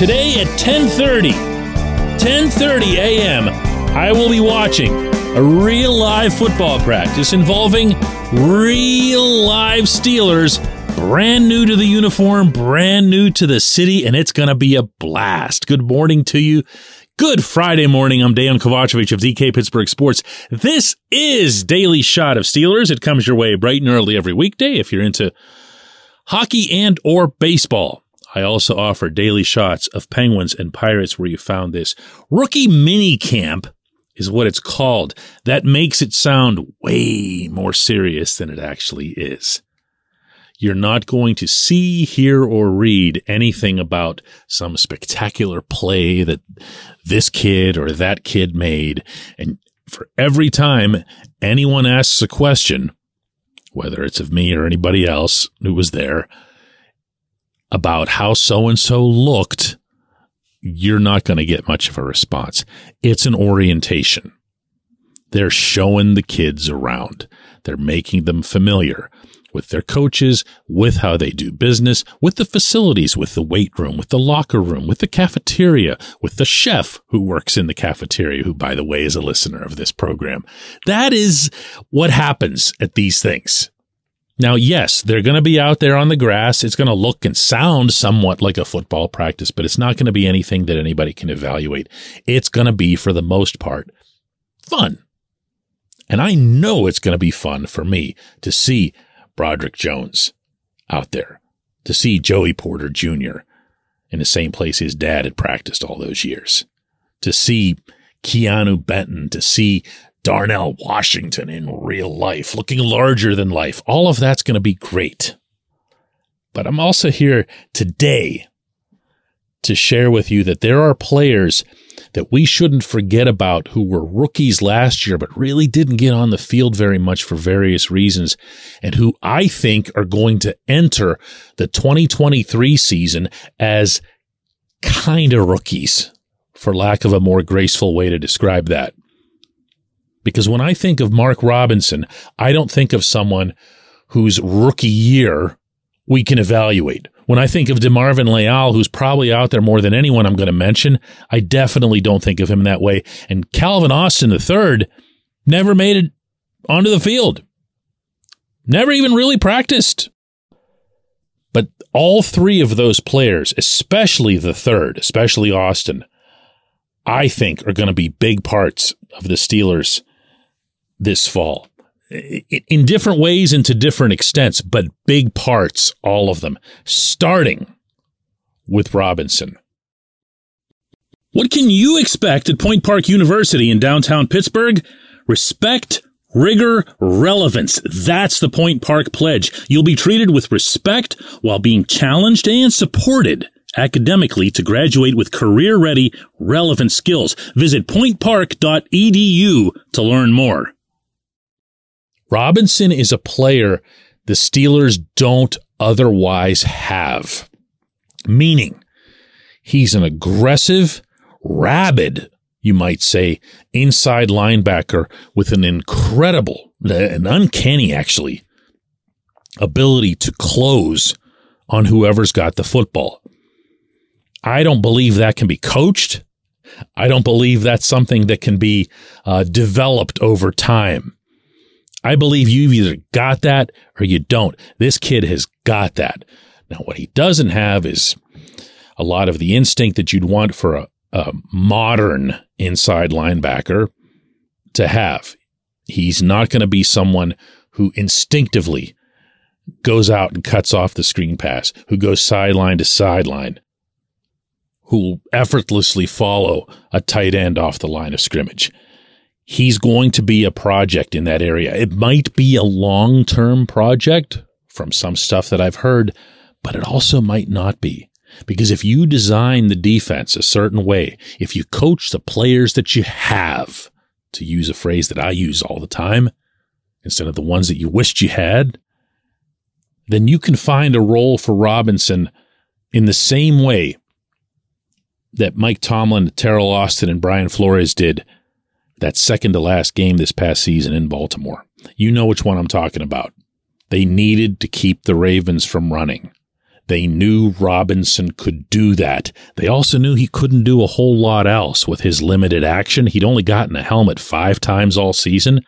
Today at 10:30, 10:30 a.m., I will be watching a real live football practice involving real live Steelers, brand new to the uniform, brand new to the city, and it's going to be a blast. Good morning to you. Good Friday morning. I'm Dejan Kovacevic of DK Pittsburgh Sports. This is Daily Shot of Steelers. It comes your way bright and early every weekday if you're into hockey and or baseball. I also offer daily shots of Penguins and Pirates where you found this. Rookie mini camp is what it's called. That makes it sound way more serious than it actually is. You're not going to see, hear, or read anything about some spectacular play that this kid or that kid made. And for every time anyone asks a question, whether it's of me or anybody else who was there, about how so and so looked, you're not going to get much of a response. It's an orientation. They're showing the kids around. They're making them familiar with their coaches, with how they do business, with the facilities, with the weight room, with the locker room, with the cafeteria, with the chef who works in the cafeteria, who, by the way, is a listener of this program. That is what happens at these things. Now, yes, they're going to be out there on the grass. It's going to look and sound somewhat like a football practice, but it's not going to be anything that anybody can evaluate. It's going to be, for the most part, fun. And I know it's going to be fun for me to see Broderick Jones out there, to see Joey Porter Jr. in the same place his dad had practiced all those years, to see Keanu Benton, to see Darnell Washington in real life, looking larger than life. All of that's going to be great. But I'm also here today to share with you that there are players that we shouldn't forget about who were rookies last year, but really didn't get on the field very much for various reasons, and who I think are going to enter the 2023 season as kind of rookies, for lack of a more graceful way to describe that. Because when I think of Mark Robinson, I don't think of someone whose rookie year we can evaluate. When I think of DeMarvin Leal, who's probably out there more than anyone I'm going to mention, I definitely don't think of him that way. And Calvin Austin III never made it onto the field. Never even really practiced. But all three of those players, especially the third, especially Austin, I think are going to be big parts of the Steelers this fall in different ways and to different extents, but big parts, all of them, starting with Robinson. What can you expect at Point Park University in downtown Pittsburgh? Respect, rigor, relevance. That's the Point Park pledge. You'll be treated with respect while being challenged and supported academically to graduate with career ready, relevant skills. Visit pointpark.edu to learn more. Robinson is a player the Steelers don't otherwise have. Meaning, he's an aggressive, rabid, you might say, inside linebacker with an incredible, an uncanny actually, ability to close on whoever's got the football. I don't believe that can be coached. I don't believe that's something that can be uh, developed over time. I believe you've either got that or you don't. This kid has got that. Now, what he doesn't have is a lot of the instinct that you'd want for a, a modern inside linebacker to have. He's not going to be someone who instinctively goes out and cuts off the screen pass, who goes sideline to sideline, who effortlessly follow a tight end off the line of scrimmage. He's going to be a project in that area. It might be a long term project from some stuff that I've heard, but it also might not be. Because if you design the defense a certain way, if you coach the players that you have, to use a phrase that I use all the time, instead of the ones that you wished you had, then you can find a role for Robinson in the same way that Mike Tomlin, Teryl Austin, and Brian Flores did that second to last game this past season in Baltimore. You know which one I'm talking about. They needed to keep the Ravens from running. They knew Robinson could do that. They also knew he couldn't do a whole lot else with his limited action. He'd only gotten a helmet five times all season,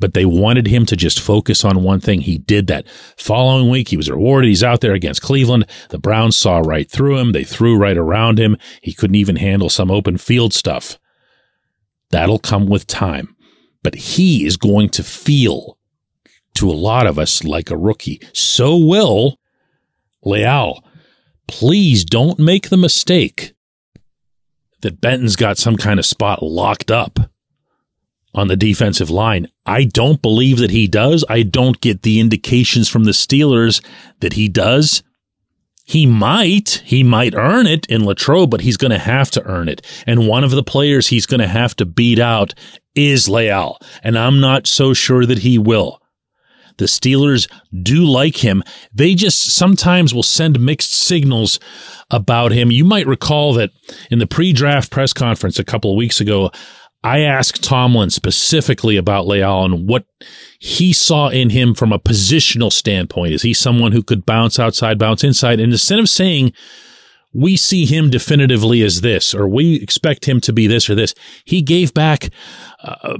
but they wanted him to just focus on one thing. He did that. Following week, he was rewarded. He's out there against Cleveland. The Browns saw right through him. They threw right around him. He couldn't even handle some open field stuff. That'll come with time. But he is going to feel to a lot of us like a rookie. So will Leal, please don't make the mistake that Benton's got some kind of spot locked up on the defensive line. I don't believe that he does. I don't get the indications from the Steelers that he does. He might, he might earn it in Latrobe, but he's going to have to earn it. And one of the players he's going to have to beat out is Leal. And I'm not so sure that he will. The Steelers do like him. They just sometimes will send mixed signals about him. You might recall that in the pre draft press conference a couple of weeks ago, I asked Tomlin specifically about Leal and what he saw in him from a positional standpoint. Is he someone who could bounce outside, bounce inside? And instead of saying, we see him definitively as this, or we expect him to be this or this, he gave back uh,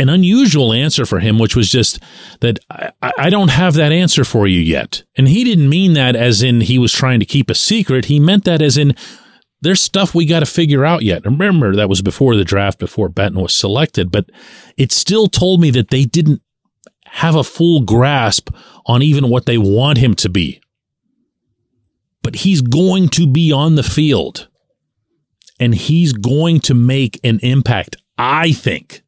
an unusual answer for him, which was just that I, I, don't have that answer for you yet. And he didn't mean that as in he was trying to keep a secret. He meant that as in there's stuff we got to figure out yet. Remember, that was before the draft, before Benton was selected, but it still told me that they didn't have a full grasp on even what they want him to be. But he's going to be on the field and he's going to make an impact, I think.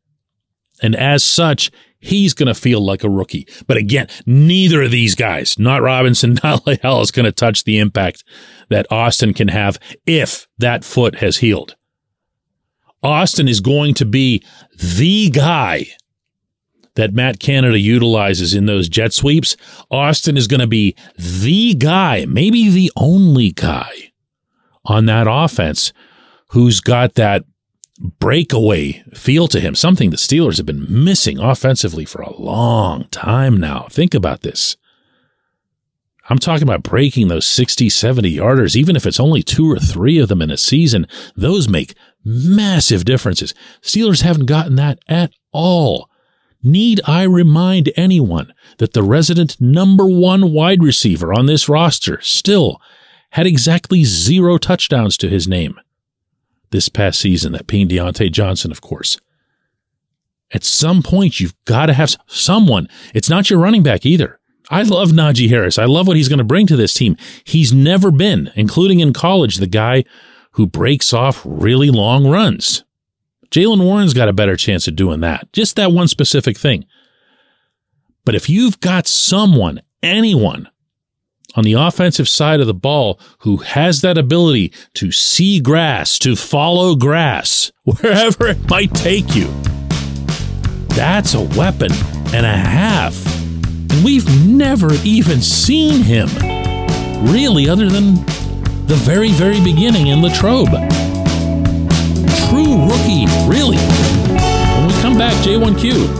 And as such, he's going to feel like a rookie. But again, neither of these guys, not Robinson, not Leal, is going to touch the impact that Austin can have if that foot has healed. Austin is going to be the guy that Matt Canada utilizes in those jet sweeps. Austin is going to be the guy, maybe the only guy on that offense who's got that breakaway feel to him, something the Steelers have been missing offensively for a long time now. Think about this. I'm talking about breaking those 60, 70 yarders, even if it's only two or three of them in a season. Those make massive differences. Steelers haven't gotten that at all. Need I remind anyone that the resident number one wide receiver on this roster still had exactly zero touchdowns to his name? This past season, that being Diontae Johnson, of course. At some point, you've got to have someone. It's not your running back either. I love Najee Harris. I love what he's going to bring to this team. He's never been, including in college, the guy who breaks off really long runs. Jaylen Warren's got a better chance of doing that. Just that one specific thing. But if you've got someone, anyone, on the offensive side of the ball who has that ability to see grass, to follow grass, wherever it might take you. That's a weapon and a half. And we've never even seen him, really, other than the very, very beginning in Latrobe. True rookie, really. When we come back, J1Q.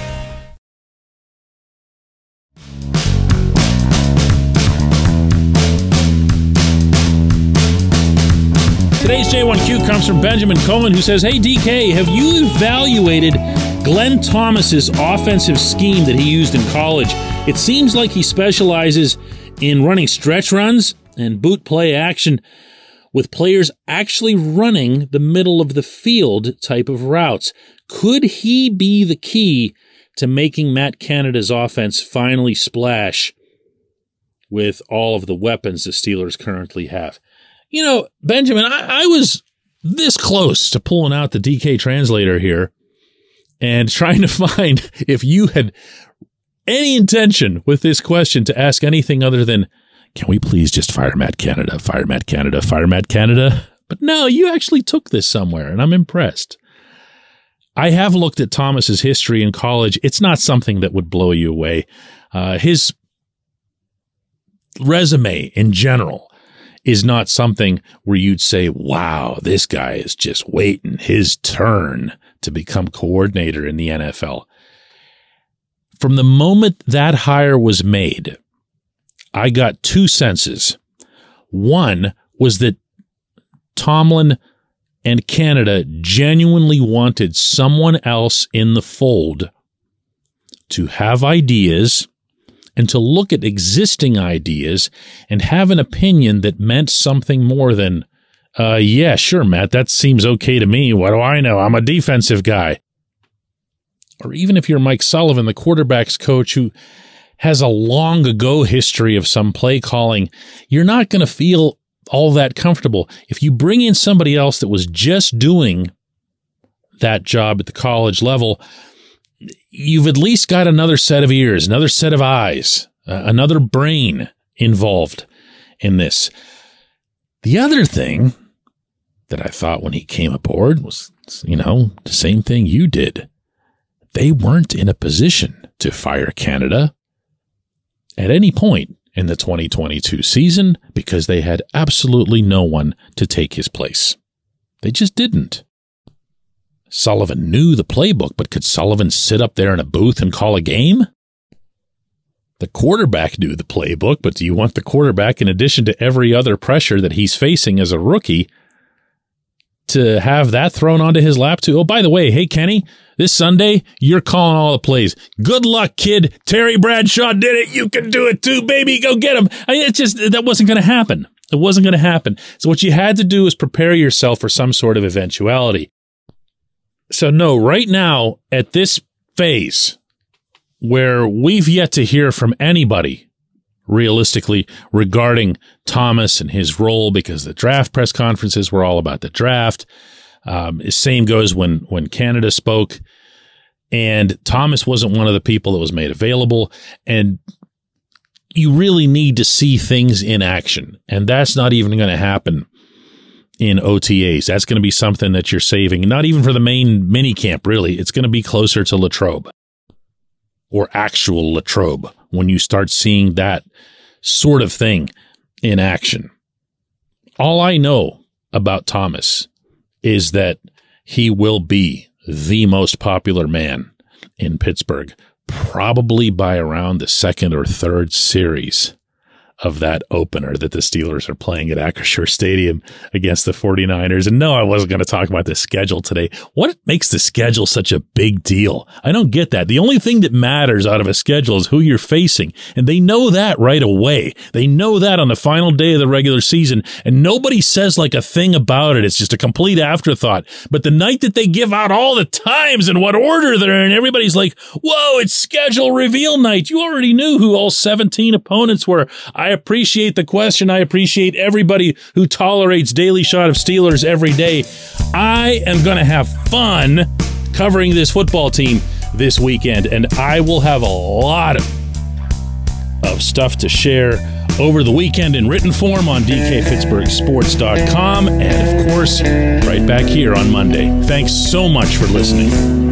Today's J1Q comes from Benjamin Cohen, who says, Hey DK, have you evaluated Glenn Thomas's offensive scheme that he used in college? It seems like he specializes in running stretch runs and boot play action with players actually running the middle of the field type of routes. Could he be the key to making Matt Canada's offense finally splash with all of the weapons the Steelers currently have? You know, Benjamin, I, I was this close to pulling out the DK translator here and trying to find if you had any intention with this question to ask anything other than, can we please just fire Matt Canada, fire Matt Canada, fire Matt Canada? But no, you actually took this somewhere, and I'm impressed. I have looked at Thomas's history in college. It's not something that would blow you away. Uh, his resume in general is not something where you'd say, wow, this guy is just waiting his turn to become coordinator in the NFL. From the moment that hire was made, I got two senses. One was that Tomlin and Canada genuinely wanted someone else in the fold to have ideas and to look at existing ideas and have an opinion that meant something more than, uh, yeah, sure, Matt, that seems okay to me. What do I know? I'm a defensive guy. Or even if you're Mike Sullivan, the quarterback's coach who has a long ago history of some play calling, you're not going to feel all that comfortable. If you bring in somebody else that was just doing that job at the college level, you've at least got another set of ears, another set of eyes, uh, another brain involved in this. The other thing that I thought when he came aboard was, you know, the same thing you did. They weren't in a position to fire Canada at any point in the 2022 season because they had absolutely no one to take his place. They just didn't. Sullivan knew the playbook, but could Sullivan sit up there in a booth and call a game? The quarterback knew the playbook, but do you want the quarterback, in addition to every other pressure that he's facing as a rookie, to have that thrown onto his lap too? Oh, by the way, hey, Kenny, this Sunday, you're calling all the plays. Good luck, kid. Terry Bradshaw did it. You can do it too, baby. Go get him. I mean, it's just, that wasn't going to happen. It wasn't going to happen. So what you had to do is prepare yourself for some sort of eventuality. So, no, right now at this phase where we've yet to hear from anybody realistically regarding Thomas and his role because the draft press conferences were all about the draft. Um, same goes when when Canada spoke, and Thomas wasn't one of the people that was made available. And you really need to see things in action, and that's not even going to happen in OTAs. That's going to be something that you're saving, not even for the main mini camp, really. It's going to be closer to Latrobe or actual Latrobe when you start seeing that sort of thing in action. All I know about Thomas is that he will be the most popular man in Pittsburgh, probably by around the second or third series of that opener that the Steelers are playing at Acrisure Stadium against the 49ers. And no, I wasn't going to talk about the schedule today. What makes the schedule such a big deal? I don't get that. The only thing that matters out of a schedule is who you're facing. And they know that right away. They know that on the final day of the regular season. And nobody says like a thing about it. It's just a complete afterthought. But the night that they give out all the times and what order they're in, everybody's like, whoa, it's schedule reveal night. You already knew who all 17 opponents were. I appreciate the question. I appreciate everybody who tolerates Daily Shot of Steelers every day. I am going to have fun covering this football team this weekend, and I will have a lot of, of stuff to share over the weekend in written form on DKPittsburghSports.com and, of course, right back here on Monday. Thanks so much for listening.